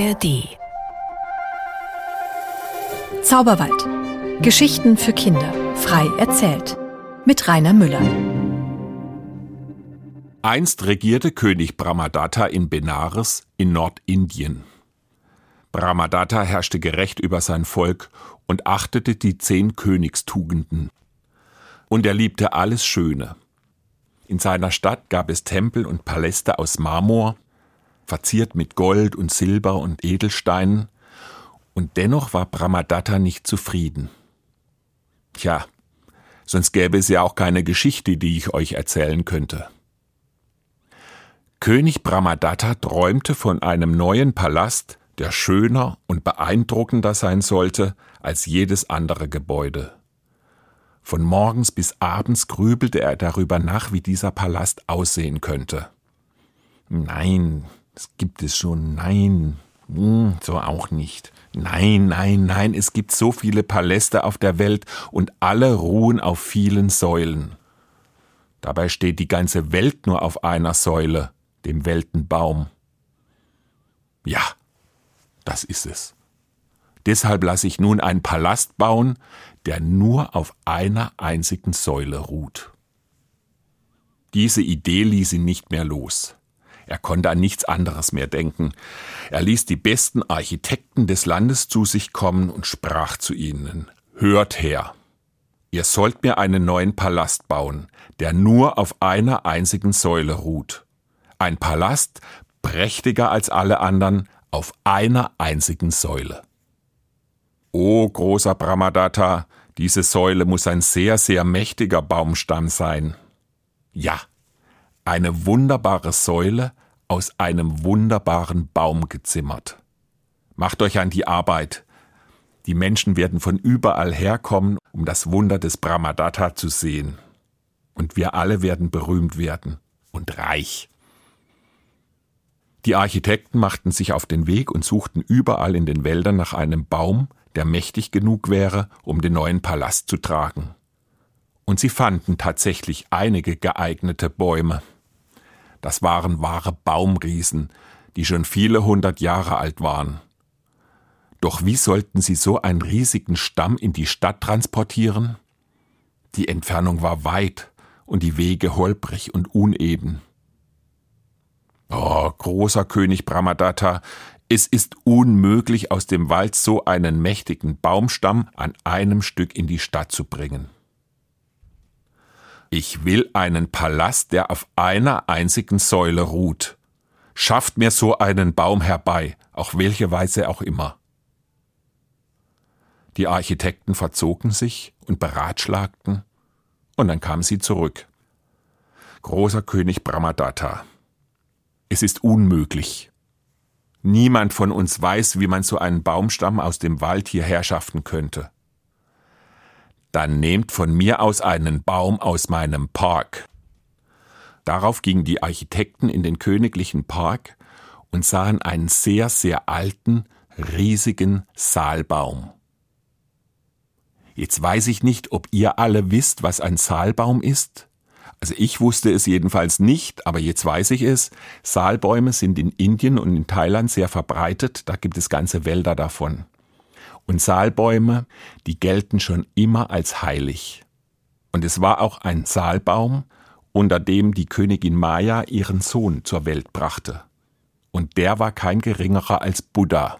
ARD Zauberwald. Geschichten für Kinder. Frei erzählt. Mit Rainer Müller. Einst regierte König Brahmadatta in Benares in Nordindien. Brahmadatta herrschte gerecht über sein Volk und achtete die zehn Königstugenden. Und er liebte alles Schöne. In seiner Stadt gab es Tempel und Paläste aus Marmor, verziert mit Gold und Silber und Edelsteinen, und dennoch war Brahmadatta nicht zufrieden. Tja, sonst gäbe es ja auch keine Geschichte, die ich euch erzählen könnte. König Brahmadatta träumte von einem neuen Palast, der schöner und beeindruckender sein sollte als jedes andere Gebäude. Von morgens bis abends grübelte er darüber nach, wie dieser Palast aussehen könnte. Nein, es gibt es schon, nein, hm, so auch nicht. Nein, nein, nein, es gibt so viele Paläste auf der Welt und alle ruhen auf vielen Säulen. Dabei steht die ganze Welt nur auf einer Säule, dem Weltenbaum. Ja, das ist es. Deshalb lasse ich nun einen Palast bauen, der nur auf einer einzigen Säule ruht. Diese Idee ließ ihn nicht mehr los. Er konnte an nichts anderes mehr denken. Er ließ die besten Architekten des Landes zu sich kommen und sprach zu ihnen Hört her. Ihr sollt mir einen neuen Palast bauen, der nur auf einer einzigen Säule ruht. Ein Palast, prächtiger als alle anderen, auf einer einzigen Säule. O großer Brahmadatta, diese Säule muss ein sehr, sehr mächtiger Baumstamm sein. Ja, eine wunderbare Säule aus einem wunderbaren Baum gezimmert. Macht euch an die Arbeit. Die Menschen werden von überall herkommen, um das Wunder des Brahmadatta zu sehen. Und wir alle werden berühmt werden und reich. Die Architekten machten sich auf den Weg und suchten überall in den Wäldern nach einem Baum, der mächtig genug wäre, um den neuen Palast zu tragen. Und sie fanden tatsächlich einige geeignete Bäume. Das waren wahre Baumriesen, die schon viele hundert Jahre alt waren. Doch wie sollten sie so einen riesigen Stamm in die Stadt transportieren? Die Entfernung war weit und die Wege holprig und uneben. Oh, großer König Brahmadatta, es ist unmöglich, aus dem Wald so einen mächtigen Baumstamm an einem Stück in die Stadt zu bringen. Ich will einen Palast, der auf einer einzigen Säule ruht. Schafft mir so einen Baum herbei, auf welche Weise auch immer. Die Architekten verzogen sich und beratschlagten, und dann kamen sie zurück. Großer König Brahmadatta, es ist unmöglich. Niemand von uns weiß, wie man so einen Baumstamm aus dem Wald hierher schaffen könnte. Dann nehmt von mir aus einen Baum aus meinem Park. Darauf gingen die Architekten in den königlichen Park und sahen einen sehr, sehr alten, riesigen Saalbaum. Jetzt weiß ich nicht, ob ihr alle wisst, was ein Saalbaum ist. Also ich wusste es jedenfalls nicht, aber jetzt weiß ich es. Saalbäume sind in Indien und in Thailand sehr verbreitet, da gibt es ganze Wälder davon. Und Saalbäume, die gelten schon immer als heilig. Und es war auch ein Saalbaum, unter dem die Königin Maya ihren Sohn zur Welt brachte. Und der war kein geringerer als Buddha.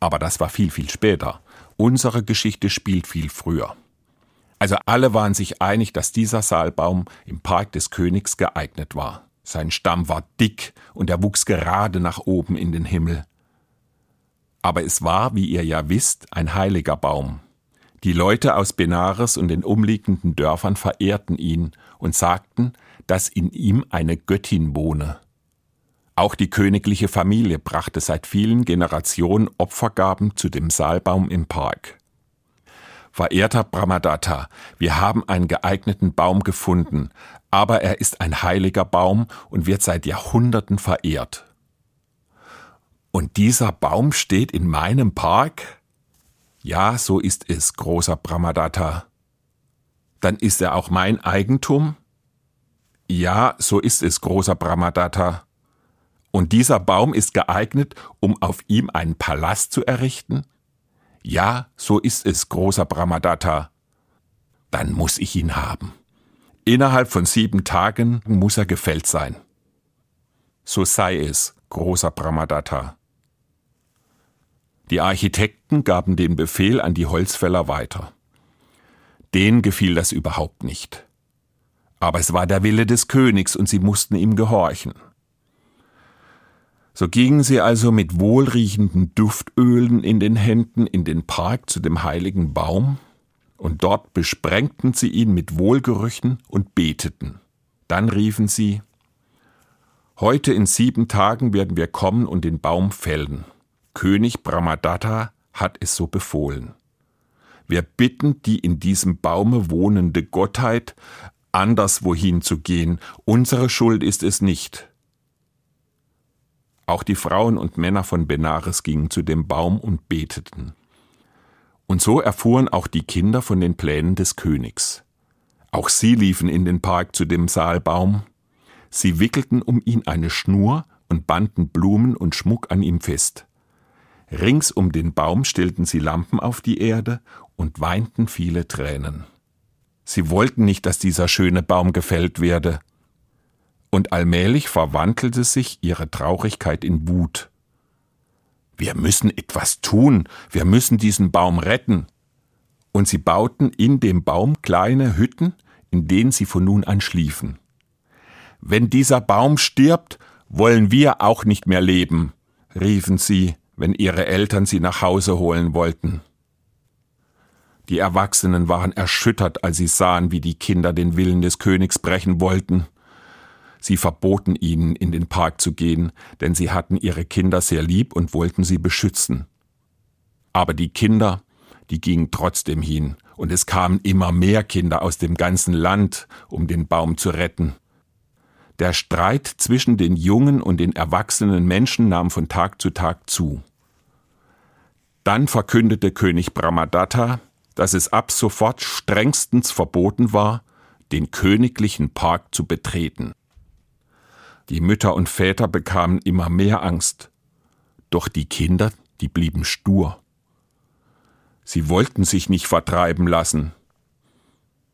Aber das war viel, viel später. Unsere Geschichte spielt viel früher. Also alle waren sich einig, dass dieser Saalbaum im Park des Königs geeignet war. Sein Stamm war dick und er wuchs gerade nach oben in den Himmel. Aber es war, wie ihr ja wisst, ein heiliger Baum. Die Leute aus Benares und den umliegenden Dörfern verehrten ihn und sagten, dass in ihm eine Göttin wohne. Auch die königliche Familie brachte seit vielen Generationen Opfergaben zu dem Saalbaum im Park. Verehrter Brahmadatta, wir haben einen geeigneten Baum gefunden, aber er ist ein heiliger Baum und wird seit Jahrhunderten verehrt. Und dieser Baum steht in meinem Park? Ja, so ist es, großer Brahmadatta. Dann ist er auch mein Eigentum? Ja, so ist es, großer Brahmadatta. Und dieser Baum ist geeignet, um auf ihm einen Palast zu errichten? Ja, so ist es, großer Brahmadatta. Dann muss ich ihn haben. Innerhalb von sieben Tagen muss er gefällt sein. So sei es, großer Brahmadatta. Die Architekten gaben den Befehl an die Holzfäller weiter. Denen gefiel das überhaupt nicht. Aber es war der Wille des Königs und sie mussten ihm gehorchen. So gingen sie also mit wohlriechenden Duftölen in den Händen in den Park zu dem heiligen Baum, und dort besprengten sie ihn mit Wohlgerüchen und beteten. Dann riefen sie Heute in sieben Tagen werden wir kommen und den Baum fällen. König Brahmadatta hat es so befohlen. Wir bitten die in diesem Baume wohnende Gottheit, anderswohin zu gehen. Unsere Schuld ist es nicht. Auch die Frauen und Männer von Benares gingen zu dem Baum und beteten. Und so erfuhren auch die Kinder von den Plänen des Königs. Auch sie liefen in den Park zu dem Saalbaum. Sie wickelten um ihn eine Schnur und banden Blumen und Schmuck an ihm fest. Rings um den Baum stellten sie Lampen auf die Erde und weinten viele Tränen. Sie wollten nicht, dass dieser schöne Baum gefällt werde. Und allmählich verwandelte sich ihre Traurigkeit in Wut. Wir müssen etwas tun, wir müssen diesen Baum retten. Und sie bauten in dem Baum kleine Hütten, in denen sie von nun an schliefen. Wenn dieser Baum stirbt, wollen wir auch nicht mehr leben, riefen sie, wenn ihre Eltern sie nach Hause holen wollten. Die Erwachsenen waren erschüttert, als sie sahen, wie die Kinder den Willen des Königs brechen wollten. Sie verboten ihnen, in den Park zu gehen, denn sie hatten ihre Kinder sehr lieb und wollten sie beschützen. Aber die Kinder, die gingen trotzdem hin, und es kamen immer mehr Kinder aus dem ganzen Land, um den Baum zu retten. Der Streit zwischen den jungen und den erwachsenen Menschen nahm von Tag zu Tag zu. Dann verkündete König Brahmadatta, dass es ab sofort strengstens verboten war, den königlichen Park zu betreten. Die Mütter und Väter bekamen immer mehr Angst, doch die Kinder, die blieben stur. Sie wollten sich nicht vertreiben lassen.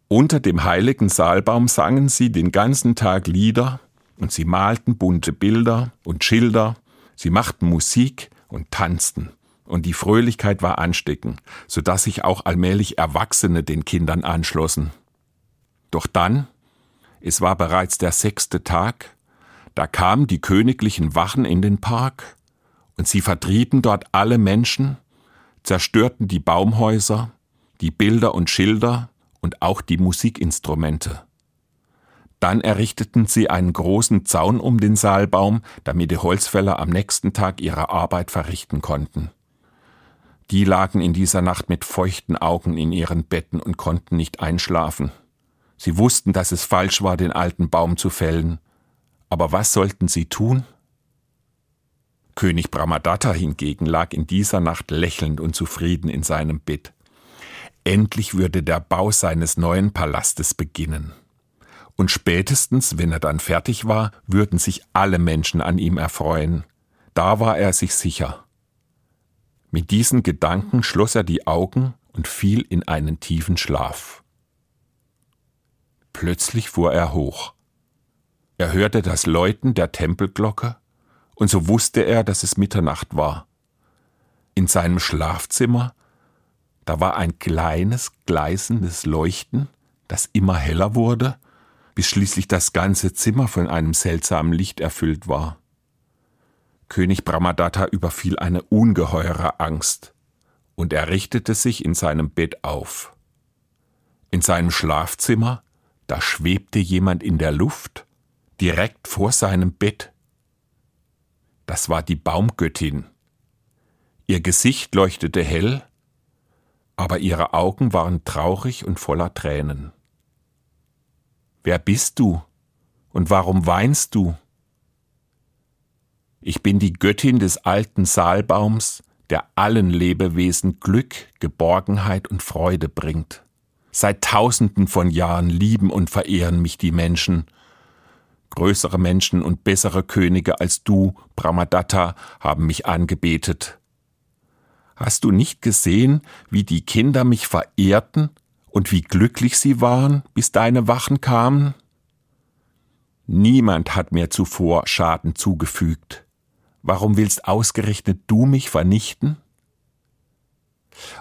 Unter dem heiligen Saalbaum sangen sie den ganzen Tag Lieder und sie malten bunte Bilder und Schilder, sie machten Musik und tanzten und die Fröhlichkeit war ansteckend, so dass sich auch allmählich Erwachsene den Kindern anschlossen. Doch dann, es war bereits der sechste Tag, da kamen die königlichen Wachen in den Park, und sie vertrieben dort alle Menschen, zerstörten die Baumhäuser, die Bilder und Schilder und auch die Musikinstrumente. Dann errichteten sie einen großen Zaun um den Saalbaum, damit die Holzfäller am nächsten Tag ihre Arbeit verrichten konnten. Die lagen in dieser Nacht mit feuchten Augen in ihren Betten und konnten nicht einschlafen. Sie wussten, dass es falsch war, den alten Baum zu fällen. Aber was sollten sie tun? König Brahmadatta hingegen lag in dieser Nacht lächelnd und zufrieden in seinem Bett. Endlich würde der Bau seines neuen Palastes beginnen. Und spätestens, wenn er dann fertig war, würden sich alle Menschen an ihm erfreuen. Da war er sich sicher. Mit diesen Gedanken schloss er die Augen und fiel in einen tiefen Schlaf. Plötzlich fuhr er hoch. Er hörte das Läuten der Tempelglocke, und so wusste er, dass es Mitternacht war. In seinem Schlafzimmer, da war ein kleines, gleißendes Leuchten, das immer heller wurde, bis schließlich das ganze Zimmer von einem seltsamen Licht erfüllt war. König Brahmadatta überfiel eine ungeheure Angst, und er richtete sich in seinem Bett auf. In seinem Schlafzimmer, da schwebte jemand in der Luft, direkt vor seinem Bett. Das war die Baumgöttin. Ihr Gesicht leuchtete hell, aber ihre Augen waren traurig und voller Tränen. Wer bist du und warum weinst du? Ich bin die Göttin des alten Saalbaums, der allen Lebewesen Glück, Geborgenheit und Freude bringt. Seit tausenden von Jahren lieben und verehren mich die Menschen. Größere Menschen und bessere Könige als du, Brahmadatta, haben mich angebetet. Hast du nicht gesehen, wie die Kinder mich verehrten und wie glücklich sie waren, bis deine Wachen kamen? Niemand hat mir zuvor Schaden zugefügt. Warum willst ausgerechnet du mich vernichten?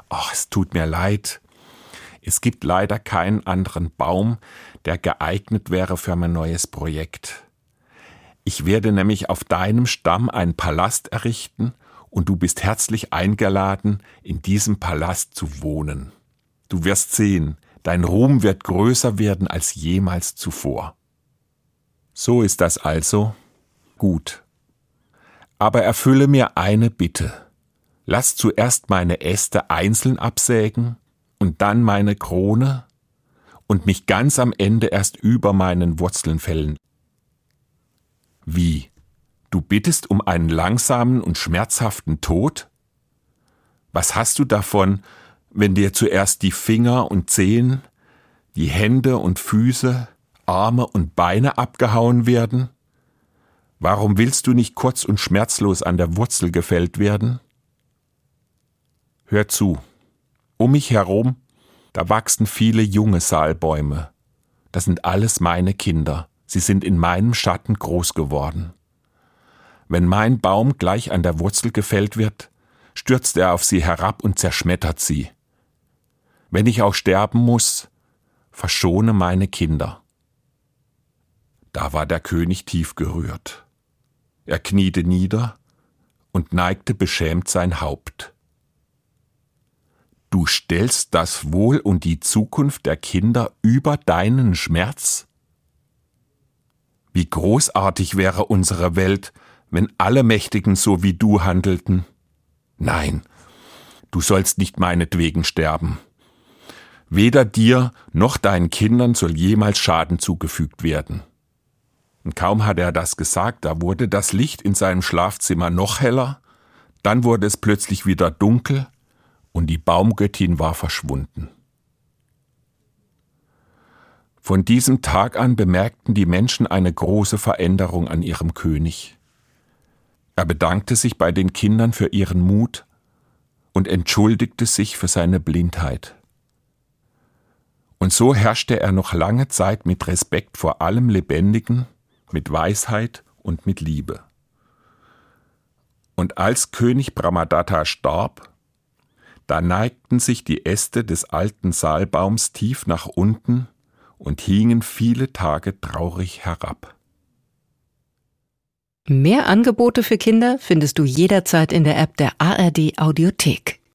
Ach, es tut mir leid. Es gibt leider keinen anderen Baum, der geeignet wäre für mein neues Projekt. Ich werde nämlich auf deinem Stamm einen Palast errichten und du bist herzlich eingeladen, in diesem Palast zu wohnen. Du wirst sehen, dein Ruhm wird größer werden als jemals zuvor. So ist das also. Gut. Aber erfülle mir eine Bitte. Lass zuerst meine Äste einzeln absägen und dann meine Krone und mich ganz am Ende erst über meinen Wurzeln fällen. Wie? Du bittest um einen langsamen und schmerzhaften Tod? Was hast du davon, wenn dir zuerst die Finger und Zehen, die Hände und Füße, Arme und Beine abgehauen werden? Warum willst du nicht kurz und schmerzlos an der Wurzel gefällt werden? Hör zu. Um mich herum, da wachsen viele junge Saalbäume. Das sind alles meine Kinder. Sie sind in meinem Schatten groß geworden. Wenn mein Baum gleich an der Wurzel gefällt wird, stürzt er auf sie herab und zerschmettert sie. Wenn ich auch sterben muss, verschone meine Kinder. Da war der König tief gerührt. Er kniete nieder und neigte beschämt sein Haupt. Du stellst das Wohl und die Zukunft der Kinder über deinen Schmerz? Wie großartig wäre unsere Welt, wenn alle Mächtigen so wie du handelten. Nein, du sollst nicht meinetwegen sterben. Weder dir noch deinen Kindern soll jemals Schaden zugefügt werden. Und kaum hatte er das gesagt, da wurde das Licht in seinem Schlafzimmer noch heller, dann wurde es plötzlich wieder dunkel und die Baumgöttin war verschwunden. Von diesem Tag an bemerkten die Menschen eine große Veränderung an ihrem König. Er bedankte sich bei den Kindern für ihren Mut und entschuldigte sich für seine Blindheit. Und so herrschte er noch lange Zeit mit Respekt vor allem Lebendigen, mit Weisheit und mit Liebe. Und als König Brahmadatta starb, da neigten sich die Äste des alten Saalbaums tief nach unten und hingen viele Tage traurig herab. Mehr Angebote für Kinder findest du jederzeit in der App der ARD Audiothek.